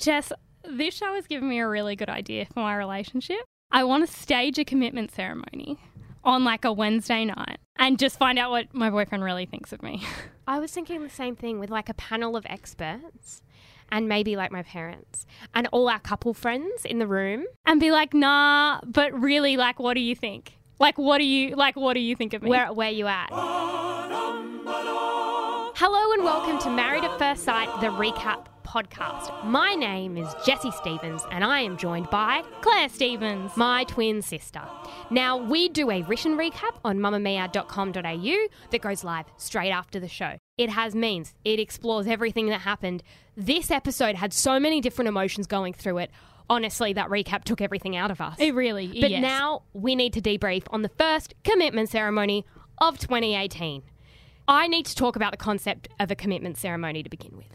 Jess, this show has given me a really good idea for my relationship. I want to stage a commitment ceremony on like a Wednesday night and just find out what my boyfriend really thinks of me. I was thinking the same thing with like a panel of experts and maybe like my parents and all our couple friends in the room. and be like, nah, but really, like, what do you think? Like, what do you like? What do you think of me? Where where you at? Hello and welcome to Married at First Sight, the recap podcast. My name is Jessie Stephens and I am joined by Clare Stephens. my twin sister. Now, we do a written recap on mamamia.com.au that goes live straight after the show. It has means, it explores everything that happened. This episode had so many different emotions going through it. Honestly, that recap took everything out of us. It really, But yes. now we need to debrief on the first commitment ceremony of 2018. I need to talk about the concept of a commitment ceremony to begin with.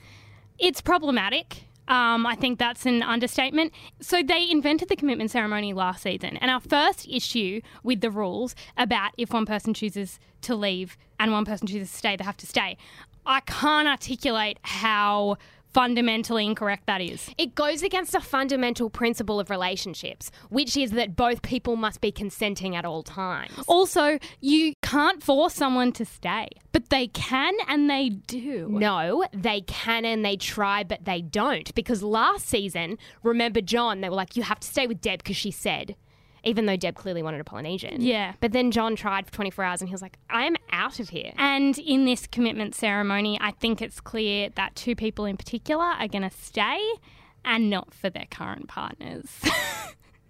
It's problematic. Um, I think that's an understatement. So they invented the commitment ceremony last season, and our first issue with the rules about if one person chooses to leave and one person chooses to stay, they have to stay. I can't articulate how fundamentally incorrect that is. It goes against a fundamental principle of relationships, which is that both people must be consenting at all times. Also, you can't force someone to stay, but they can and they do. No, they can and they try, but they don't. Because last season, remember John, they were like, you have to stay with Deb because she said, even though Deb clearly wanted a Polynesian. Yeah. But then John tried for 24 hours and he was like, I am out of here. And in this commitment ceremony, I think it's clear that two people in particular are going to stay and not for their current partners.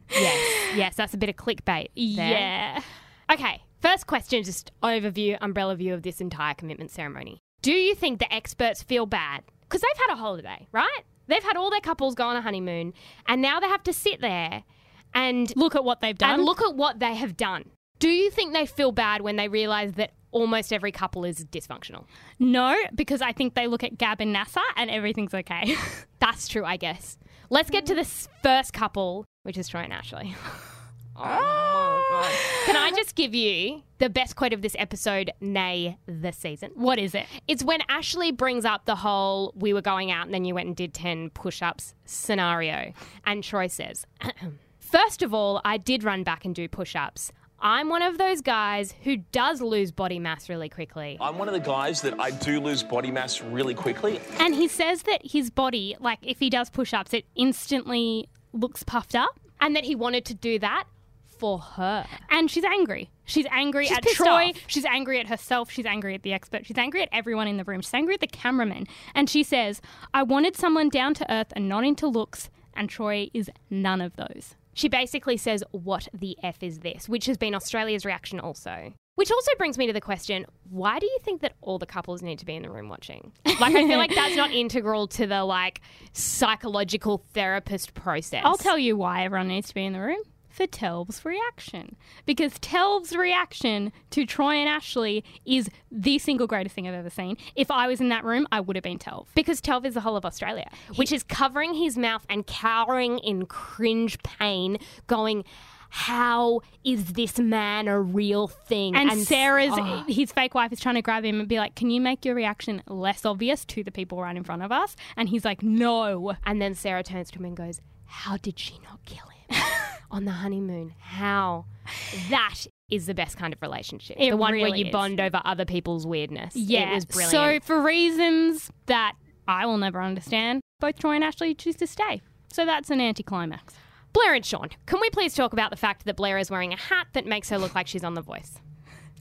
yes, yes, that's a bit of clickbait. there. yeah. Okay, first question, just overview, umbrella view of this entire commitment ceremony. Do you think the experts feel bad? Because they've had a holiday, right? They've had all their couples go on a honeymoon, and now they have to sit there and Look at what they've done. and look at what they have done. Do you think they feel bad when they realize that almost every couple is dysfunctional? no, because I think they look at Gab and Nasser and everything's okay. That's true, I guess. Let's get to this first couple, which is Troy and Ashley. Oh my god. Can I ah. just give you the best quote of this episode, nay, this season? what is it? It's when Ashley brings up the whole we were going out and then you went and did 10 push ups scenario. And Troy says, First of all, I did run back and do push ups. I'm one of those guys who does lose body mass really quickly. I'm one of the guys that I do lose body mass really quickly. And he says that his body, like if he does push ups, it instantly looks puffed up. And that he wanted to do that for her. And she's angry. She's angry She's at Troy. off. She's angry at herself. She's angry at the expert. She's angry at everyone in the room. She's angry at the cameraman. And she says, I wanted someone down to earth and not into looks. And Troy is none of those. She basically says, What the F is this? Which has been Australia's reaction also. Which also brings me to the question why do you think that all the couples need to be in the room watching? Like, I feel like that's not integral to the like psychological therapist process. I'll tell you why everyone needs to be in the room. For Telv's reaction. Because Telv's reaction to Troy and Ashley is the single greatest thing I've ever seen. If I was in that room, I would have been Telv. Because Telv is the whole of Australia, which is covering his mouth and cowering in cringe pain, going, How is this man a real thing? And, Sarah's, oh. his fake wife, is trying to grab him and be like, Can you make your reaction less obvious to the people right in front of us? And he's like, No. And then Sarah turns to him and goes, How did she not kill him on the honeymoon? How? That is the best kind of relationship. It the one where you is. bond over other people's weirdness. Yeah. It was brilliant. So, for reasons that I will never understand, both Troy and Ashley choose to stay. So, that's an anticlimax. Blair and Sean, can we please talk about the fact that Blair is wearing a hat that makes her look like she's on The Voice?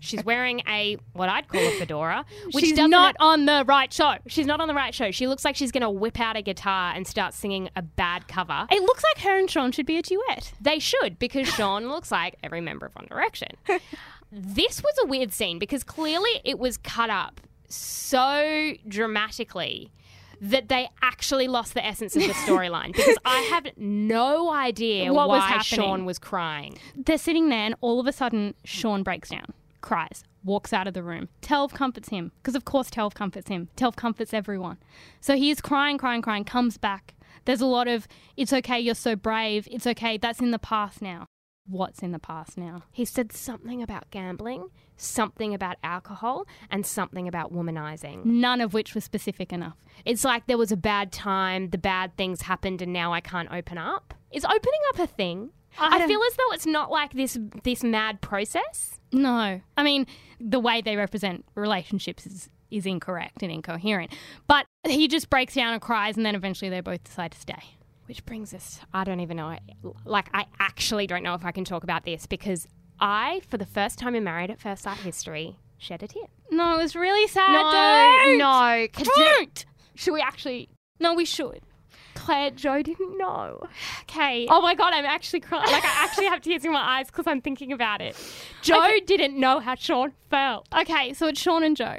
She's wearing a what I'd call a fedora, which She's not on the right show. She's not on the right show. She looks like she's going to whip out a guitar and start singing a bad cover. It looks like her and Sean should be a duet. They should, because Sean looks like every member of One Direction. this was a weird scene because clearly it was cut up so dramatically that they actually lost the essence of the storyline because I have no idea What why was happening. Sean was crying. They're sitting there, and all of a sudden, Sean breaks down, cries, walks out of the room. Telv comforts him, because of course Telv comforts him. Telv comforts everyone. So he is crying, crying, crying, comes back. There's a lot of, it's okay, you're so brave. It's okay, that's in the past now. what's in the past now. He said something about gambling, something about alcohol, and something about womanizing. None of which was specific enough. It's like there was a bad time, the bad things happened, and now I can't open up. Is opening up a thing? I I, feel as though it's not like this this mad process. No. I mean, the way they represent relationships is, is incorrect and incoherent. But he just breaks down and cries, and then eventually they both decide to stay. Which brings us, I don't even know. Like, I actually don't know if I can talk about this because I, for the first time in Married at First Sight history, shed a tear. No, it was really sad. No, Don't! no. Don't! Should we actually? No, we should. Clare, Jo didn't know. Okay. Oh my god, I'm actually crying. Like, I actually have tears in my eyes because I'm thinking about it. Jo didn't know how Sean felt. Okay, so it's Sean and Jo.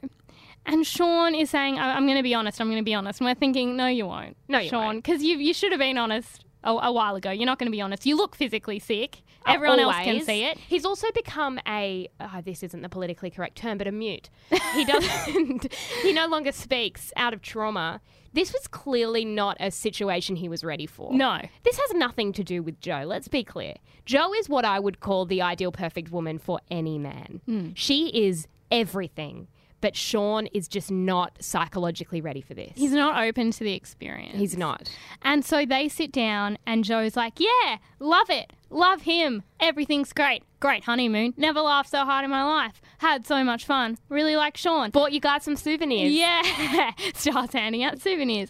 And Sean is saying, I- I'm going to be honest, I'm going to be honest. And we're thinking, no, you won't. No, you Sean, because you, you should have been honest a, a while ago. You're not going to be honest. You look physically sick. Everyone else can see it. He's also become a. Oh, this isn't the politically correct term, but a mute. He doesn't. he no longer speaks out of trauma. This was clearly not a situation he was ready for. No. This has nothing to do with Jo. Let's be clear. Jo is what I would call the ideal perfect woman for any man. Hmm. She is everything, but Sean is just not psychologically ready for this. He's not open to the experience. He's not. And so they sit down, and Jo's like, Yeah, love it. Love him. Everything's great. Great honeymoon. Never laughed so hard in my life. Had so much fun. Really like Sean. Bought you guys some souvenirs. Yeah. Starts handing out souvenirs.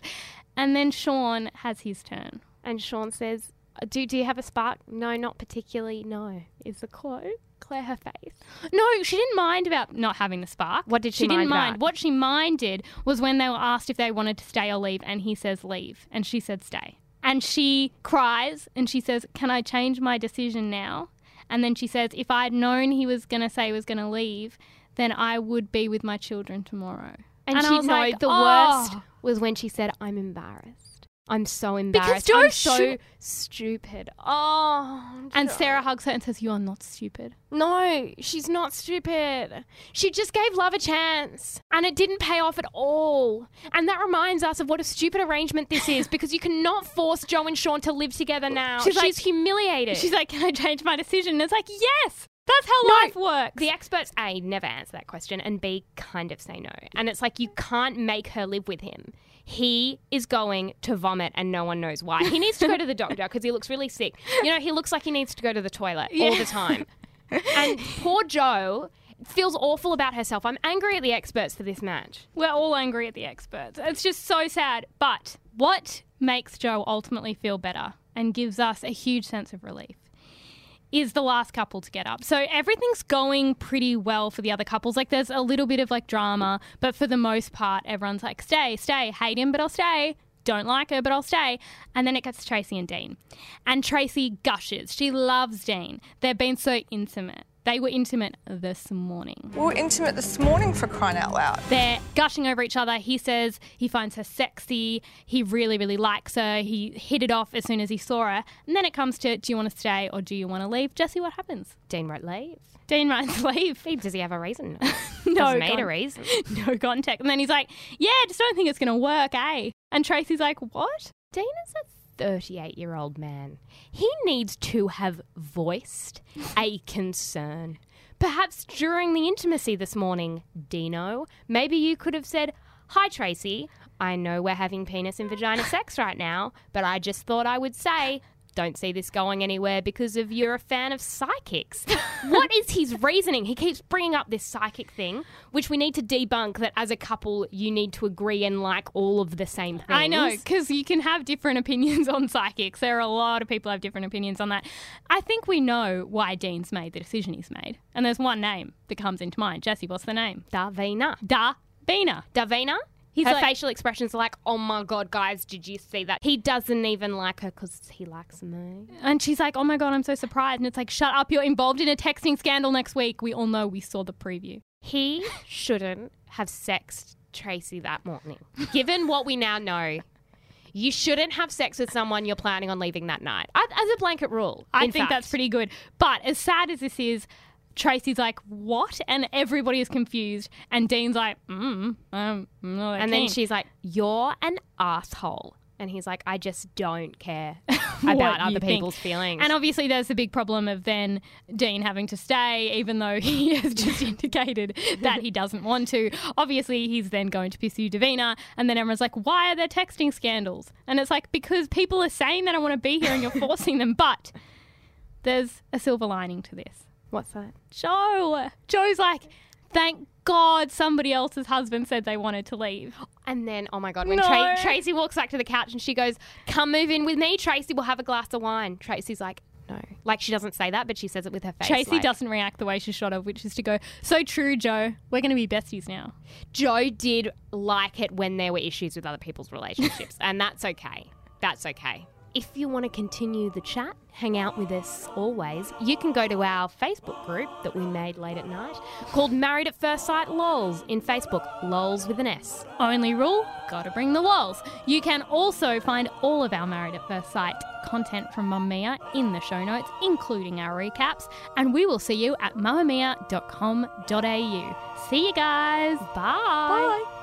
And then Sean has his turn. And Sean says, "Uh, do, do you have a spark? No, not particularly. No, is the quote. Clear her face. No, she didn't mind about not having the spark. What did she She didn't mind mind. about? What she minded was when they were asked if they wanted to stay or leave, and he says leave, and she said stay. And she cries and she says, "Can I change my decision now?" And then she says, "If I'd known he was going to say he was going to leave, then I would be with my children tomorrow." And, I she was no, like, the "Oh." worst was when she said, "I'm embarrassed. I'm so embarrassed. Jo I'm so should- stupid." Oh, And Jo. Sarah hugs her and says, "You are not stupid." No, she's not stupid. She just gave love a chance. And it didn't pay off at all. And that reminds us of what a stupid arrangement this is because you cannot force Jo and Sean to live together now. She's She's, like- humiliated. She's like, "Can I change my decision?" And it's like, "Yes, that's how No. life works." the experts A never answer that question and B kind of say no. And it's like you can't make her live with him. He is going to vomit and no one knows why. He needs to go to the doctor because he looks really sick. You know, he looks like he needs to go to the toilet all the time. And poor Jo feels awful about herself. I'm angry at the experts for this match. We're all angry at the experts. It's just so sad. But what makes Jo ultimately feel better and gives us a huge sense of relief is the last couple to get up. So everything's going pretty well for the other couples. Like there's a little bit of like drama, but for the most part, everyone's like, stay, stay, hate him, but I'll stay. Don't like her, but I'll stay. And then it gets Tracey and Dean. And Tracey gushes. She loves Dean. They've been so intimate. They were intimate this morning. We were intimate this morning for crying out loud. They're gushing over each other. He says he finds her sexy. He really, really likes her. He hit it off as soon as he saw her. And then it comes to do you want to stay or do you want to leave? Jessie, what happens? Dean wrote leave. Dean writes leave. Does he have a reason? No, Hasn't made a con- reason. no contact. And then he's like, yeah, just don't think it's going to work, eh? And Tracey's like, what? Dean is a 38 year old man. He needs to have voiced a concern. Perhaps during the intimacy this morning, Dino, maybe you could have said, Hi, Tracey. I know we're having penis and vagina sex right now, but I just thought I would say, don't see this going anywhere because of you're a fan of psychics. what is his reasoning? He keeps bringing up this psychic thing, which we need to debunk that as a couple you need to agree and like all of the same things. I know, because you can have different opinions on psychics. There are a lot of people have different opinions on that. I think we know why Dean's made the decision he's made. And there's one name that comes into mind. Jessie, what's the name? Davina. Davina. Davina? He's her like- facial expressions are like, oh my god, guys, did you see that? He doesn't even like her because he likes me. And she's like, oh my God, I'm so surprised. And it's like, shut up, you're involved in a texting scandal next week. We all know we saw the preview. He shouldn't have sexed Tracey that morning. Given what we now know, you shouldn't have sex with someone you're planning on leaving that night. As a blanket rule. I think fact. that's pretty good. But as sad as this is, Tracey's like, what? And everybody is confused. And Dean's like, mm, um, no, And then she's like, you're an asshole. And he's like, I just don't care. about other think. people's feelings. And obviously, there's the big problem of then Dean having to stay, even though he has just indicated that he doesn't want to. Obviously, he's then going to pursue Davina, and then everyone's like, "Why are there texting scandals?" And it's like because people are saying that don't want to be here, and you're forcing them. But there's a silver lining to this. What's that? Jo, Jo's like, "Thank God somebody else's husband said they wanted to leave." And then, oh my God, when No. Tra- Tracey walks back to the couch and she goes, Come move in with me, Tracey, we'll have a glass of wine. Tracey's like, No. Like, she doesn't say that, but she says it with her face. Tracey like- doesn't react the way she should have, which is to go, "So true, Jo. We're going to be besties now." Jo did like it when there were issues with other people's relationships, and that's okay. That's okay. If you want to continue the chat, hang out with us always, you can go to our Facebook group that we made late at night called Married at First Sight LOLs in Facebook, LOLs with an S. Only rule, gotta bring the walls. You can also find all of our Married at First Sight content from Mamamia in the show notes, including our recaps, and we will see you at mamamia.com.au. See you guys. Bye. Bye.